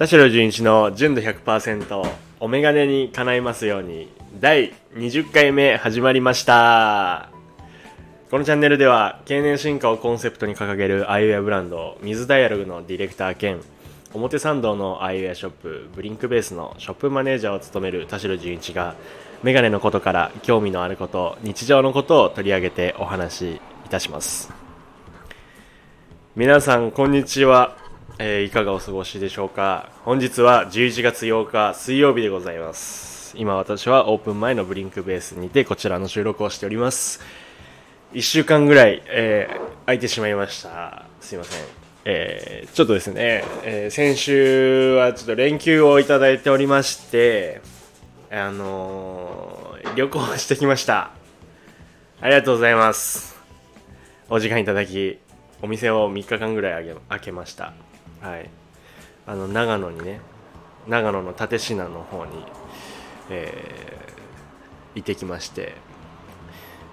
田代純一の純度100%お眼鏡に叶いますように第20回目始まりました。このチャンネルでは経年進化をコンセプトに掲げるアイウェアブランド水ダイアログのディレクター兼表参道のアイウェアショップブリンクベースのショップマネージャーを務める田代純一がメガネのことから興味のあること日常のことを取り上げてお話しいたします。皆さんこんにちは、えーいかがお過ごしでしょうか？本日は11月8日水曜日でございます。今私はオープン前のブリンクベースにてこちらの収録をしております。1週間ぐらい、えー空いてしまいました。すいません。えーちょっとですね、えー先週はちょっと連休をいただいておりましてあのー旅行してきました。ありがとうございます。お時間いただきお店を3日間ぐらいあげ開けました。はい。あの長野にね長野の蓼科の方に、えー行ってきまして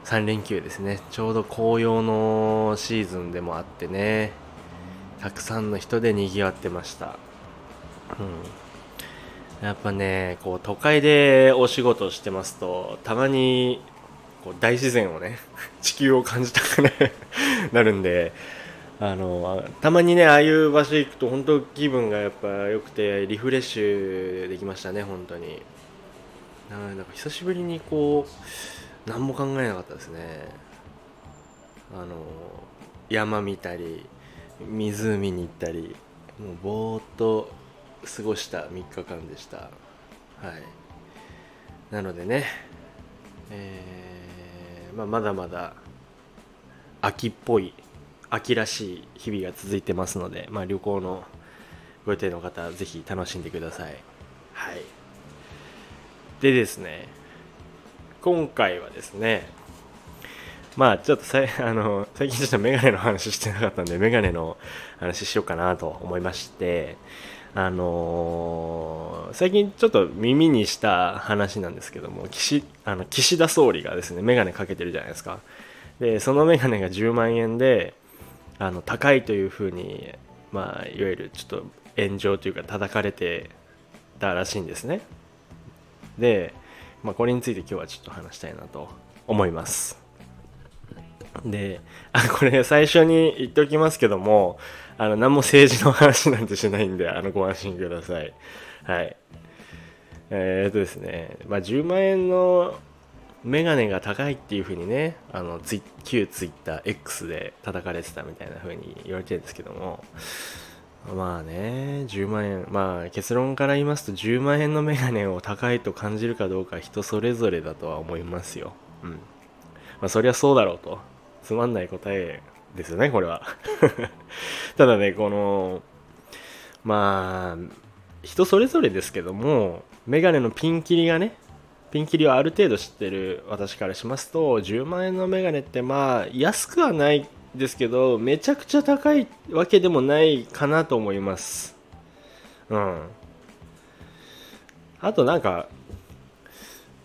3連休ですね。ちょうど紅葉のシーズンでもあってねたくさんの人でにぎわってました。うん。やっぱねこう都会でお仕事してますとたまにこう大自然をね地球を感じたくなるんであのたまにねああいう場所行くと本当気分がやっぱ良くてリフレッシュできましたね本当に。なんか久しぶりにこう何も考えなかったですね。あの山見たり湖に行ったりもうぼーっと過ごした3日間でした。はい。なのでねえーまあ、まだまだ秋っぽい秋らしい日々が続いてますので、まあ、旅行のご予定の方ぜひ楽しんでください。はい。でですね今回はですねまあちょっとさ あの最近ちょっとメガネの話してなかったんでメガネの話しようかなと思いましてあのー最近ちょっと耳にした話なんですけども岸あの岸田総理がですねメガネかけてるじゃないですか。でそのメガネが10万円であの高いというふうにまあいわゆるちょっと炎上というか叩かれてたらしいんですね。で、まあ、これについて今日はちょっと話したいなと思います。であこれ最初に言っておきますけどもあの何も政治の話なんてしないんであのご安心ください。はい。えー、っとですね、まあ、10万円のメガネが高いっていう風にねあのツイ旧ツイッター X で叩かれてたみたいな風に言われてるんですけどもまあね10万円まあ結論から言いますと10万円のメガネを高いと感じるかどうか人それぞれだとは思いますよ。うん。まあそりゃそうだろうと。つまんない答えですよねこれは。ただねこのまあ人それぞれですけどもメガネのピンキリがねピンキリをある程度知ってる私からしますと10万円のメガネってまあ安くはないですけどめちゃくちゃ高いわけでもないかなと思います。うん。あとなんか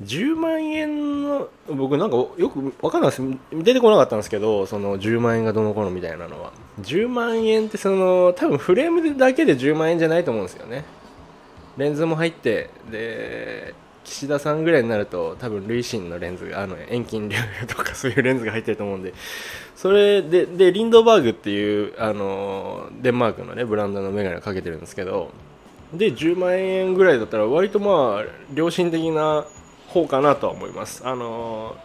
10万円の僕なんかよくわかんないです。出てこなかったんですけどその10万円がどの頃みたいなのは。10万円ってその多分フレームだけで10万円じゃないと思うんですよね。レンズも入ってで岸田さんぐらいになると多分累進のレンズがあの遠近両とかそういうレンズが入ってると思うんでそれででリンドバーグっていうあのデンマークのねブランドのメガネをかけてるんですけどで10万円ぐらいだったら割とまあ良心的な方かなとは思います。あの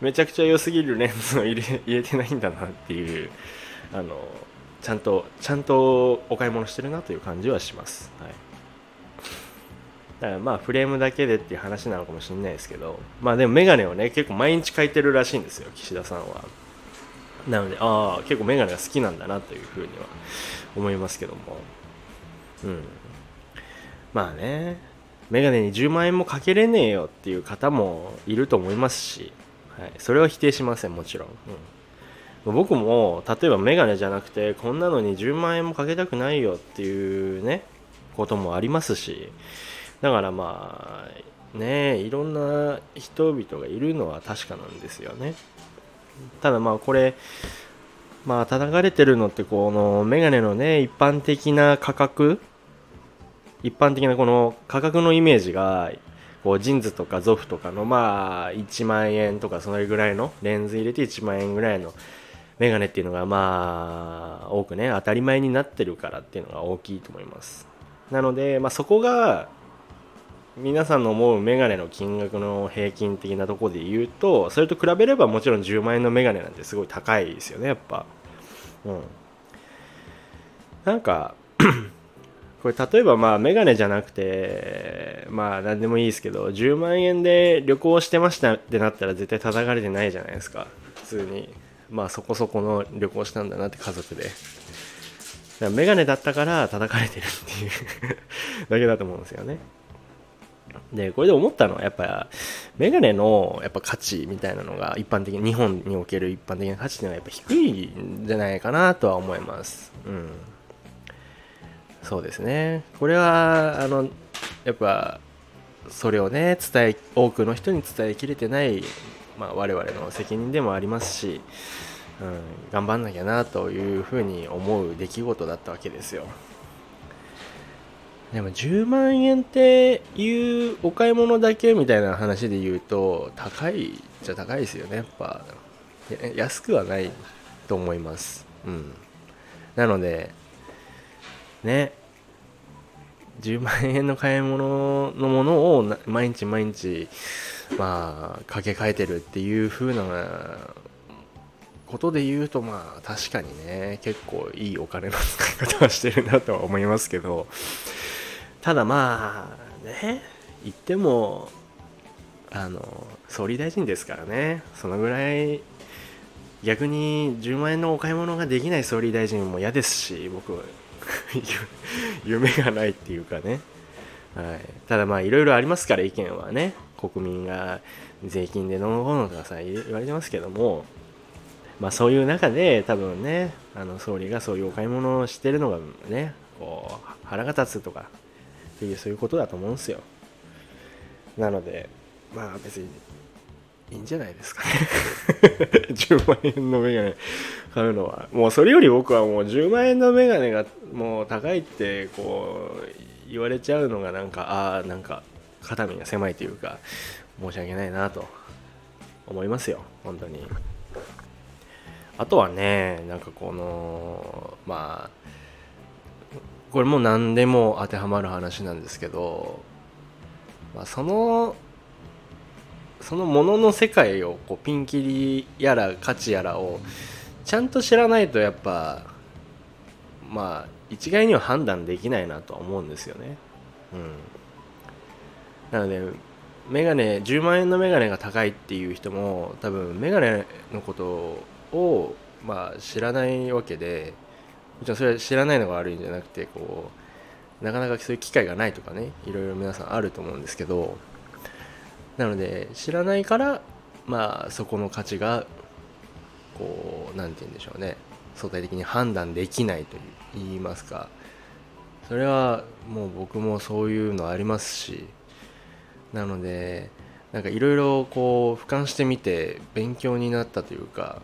めちゃくちゃ良すぎるレンズを入れ入れてないんだなっていうあのちゃんとちゃんとお買い物してるなという感じはします、はい、だからまあフレームだけでっていう話なのかもしれないですけどまあでもメガネをね結構毎日描いてるらしいんですよ岸田さんは。なのでああ結構メガネが好きなんだなというふうには思いますけども。うん。まあねメガネに10万円もかけれねえよっていう方もいると思いますし、はい、それは否定しませんもちろん、うん、僕も例えばメガネじゃなくてこんなのに10万円もかけたくないよっていうねこともありますしだからまあねいろんな人々がいるのは確かなんですよね。ただまあこれまあ叩かれてるのってこのメガネのね一般的な価格一般的なこの価格のイメージがこうジンズとかゾフとかのまあ1万円とかそのぐらいのレンズ入れて1万円ぐらいのメガネっていうのがまあ多くね当たり前になってるからっていうのが大きいと思います。なので、まあ、そこが皆さんの思うメガネの金額の平均的なところで言うとそれと比べればもちろん10万円のメガネなんてすごい高いですよねやっぱ。うん。なんか これ例えばまあメガネじゃなくてまあ何でもいいですけど10万円で旅行してましたってなったら絶対叩かれてないじゃないですか。普通に。まあそこそこの旅行したんだなって家族で。メガネだったから叩かれてるっていう だけだと思うんですよね。でこれで思ったのはやっぱメガネのやっぱ価値みたいなのが一般的に日本における一般的な価値っていうのはやっぱ低いんじゃないかなとは思います。うん。そうですね。これはあのやっぱそれをね伝え多くの人に伝えきれてない、まあ、我々の責任でもありますし、うん、頑張んなきゃなというふうに思う出来事だったわけですよ。でも10万円っていうお買い物だけみたいな話で言うと高いじゃ高いですよねやっぱ。安くはないと思います。うん。なのでね。10万円の買い物のものを毎日毎日まあかけ替えてるっていう風なことで言うとまあ確かにね結構いいお金の使い方はしてるなとは思いますけど。ただまあね言ってもあの総理大臣ですからね。そのぐらい逆に10万円のお買い物ができない総理大臣も嫌ですし僕 夢がないっていうかね、はい、ただまあいろいろありますから意見はね。国民が税金でどのこのとかさ言われてますけども。まあそういう中で多分ねあの総理がそういうお買い物をしてるのがねこう腹が立つとかっていうそういうことだと思うんですよ。なのでまあ別にいいんじゃないですかね。10万円のメガネ買うのは。もうそれより僕はもう10万円のメガネがもう高いってこう言われちゃうのがなんかああなんか肩身が狭いというか申し訳ないなと思いますよ。本当に。あとはねなんかこのまあこれも何でも当てはまる話なんですけど、まあ、そのそのものの世界をこうピンキリやら価値やらをちゃんと知らないとやっぱまあ一概には判断できないなとは思うんですよね。うん、なのでメガネ10万円のメガネが高いっていう人も多分メガネのことをまあ知らないわけでちろんそれは知らないのが悪いんじゃなくてこうなかなかそういう機会がないとかねいろいろ皆さんあると思うんですけどなので知らないからまあそこの価値がこう何て言うんでしょうね。相対的に判断できないと言いますか。それはもう僕もそういうのありますしなのでなんかいろいろこう俯瞰してみて勉強になったというか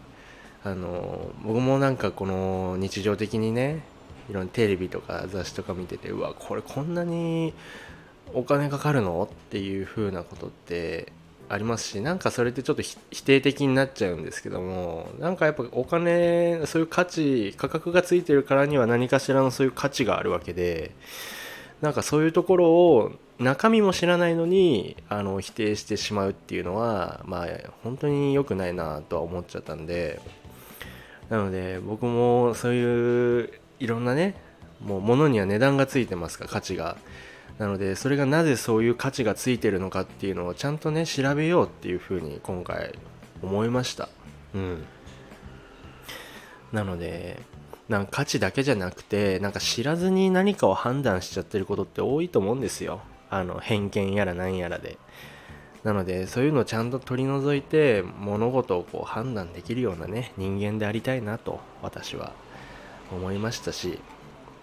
あの僕もなんかこの日常的にねいろんなテレビとか雑誌とか見ててうわこれこんなにお金かかるの？っていう風なことってありますしなんかそれってちょっと否定的になっちゃうんですけどもなんかやっぱお金そういう価値価格がついてるからには何かしらのそういう価値があるわけでなんかそういうところを中身も知らないのにあの否定してしまうっていうのはまあ本当に良くないなとは思っちゃったんでなので僕もそういういろんなねもう物には値段がついてますから価値が。なのでそれがなぜそういう価値がついてるのかっていうのをちゃんとね調べようっていうふうに今回思いました。うん。なのでなんか価値だけじゃなくてなんか知らずに何かを判断しちゃってることって多いと思うんですよ。あの偏見やら何やらで。なのでそういうのをちゃんと取り除いて物事をこう判断できるようなね人間でありたいなと私は思いましたし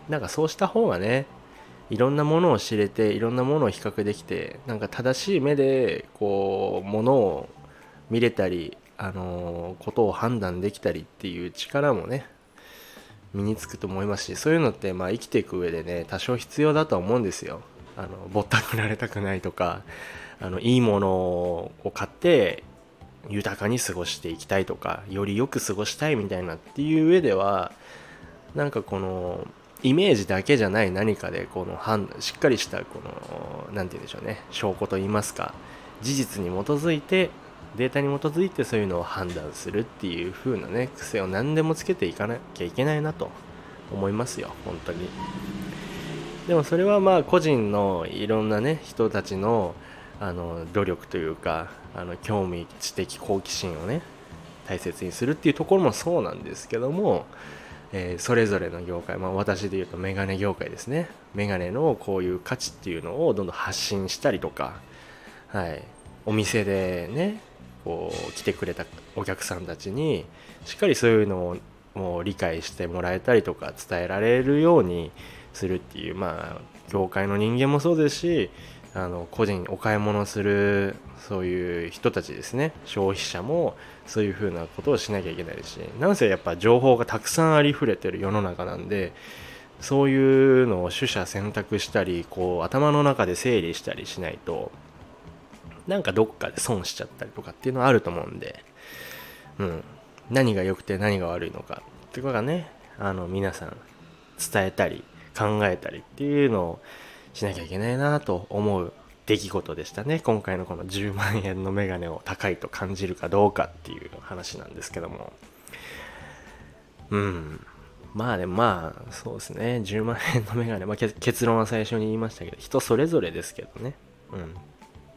なんかそうした方がねいろんなものを知れていろんなものを比較できてなんか正しい目でこうものを見れたりあのことを判断できたりっていう力もね身につくと思いますしそういうのってまあ生きていく上でね多少必要だとは思うんですよ。あのぼったくられたくないとかあのいいものを買って豊かに過ごしていきたいとかよりよく過ごしたいみたいなっていう上ではなんかこのイメージだけじゃない何かでこの判しっかりしたこの何て言うんでしょうね証拠といいますか事実に基づいてデータに基づいてそういうのを判断するっていう風なね癖を何でもつけていかなきゃいけないなと思いますよ本当に。でもそれはまあ個人のいろんなね人たちのあの努力というかあの興味知的好奇心をね大切にするっていうところもそうなんですけども、えー、それぞれの業界、まあ、私で言うとメガネ業界ですね。メガネのこういう価値っていうのをどんどん発信したりとか、はい、お店でねこう来てくれたお客さんたちにしっかりそういうのをもう理解してもらえたりとか伝えられるようにするっていうまあ業界の人間もそうですしあの個人お買い物するそういう人たちですね。消費者もそういうふうなことをしなきゃいけないし。なんせやっぱ情報がたくさんありふれてる世の中なんでそういうのを取捨選択したりこう頭の中で整理したりしないとなんかどっかで損しちゃったりとかっていうのはあると思うんで、うん、何が良くて何が悪いのかっていうことがねあの皆さん伝えたり考えたりっていうのをしなきゃいけないなと思う出来事でしたね。今回のこの10万円のメガネを高いと感じるかどうかっていう話なんですけども。うん。まあでもまあそうですね。10万円のメガネ、まあ、結論は最初に言いましたけど人それぞれですけどね。うん。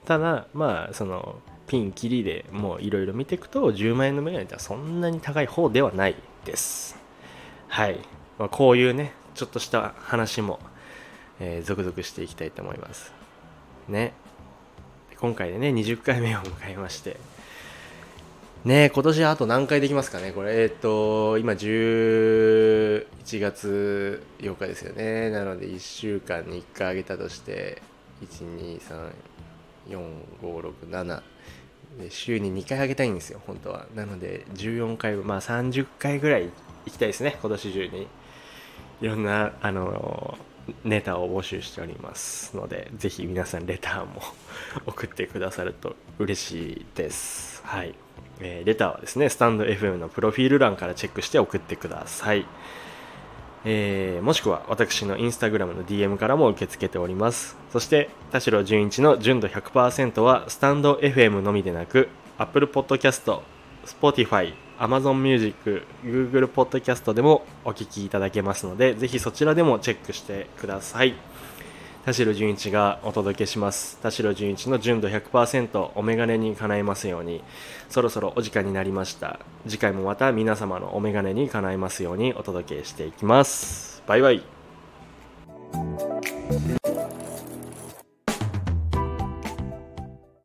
ただまあそのピンキリでもういろいろ見ていくと10万円のメガネってそんなに高い方ではないです。はい、まあ、こういうねちょっとした話も、えー、続々していきたいと思います。ね。今回でね20回目を迎えまして。ね今年あと何回できますかねこれ。えっ、ー、と今11月8日ですよね。なので1週間に1回あげたとして123 4567で週に2回あげたいんですよ本当は。なので14回まあ30回ぐらい行きたいですね今年中に。いろんなあのネタを募集しておりますのでぜひ皆さんレターも 送ってくださると嬉しいです。はい、えー、レターはですねスタンド FM のプロフィール欄からチェックして送ってください。えー、もしくは私のインスタグラムの DM からも受け付けております。そして、田代純一の純度100%はスタンド FM のみでなく、Apple Podcast、Spotify、Amazon Music、Google Podcast でもお聴きいただけますので、ぜひそちらでもチェックしてください。田代純一がお届けします。田代純一の純度100%お眼鏡に叶えますように。そろそろお時間になりました。次回もまた皆様のお眼鏡に叶えますようにお届けしていきます。バイバイ。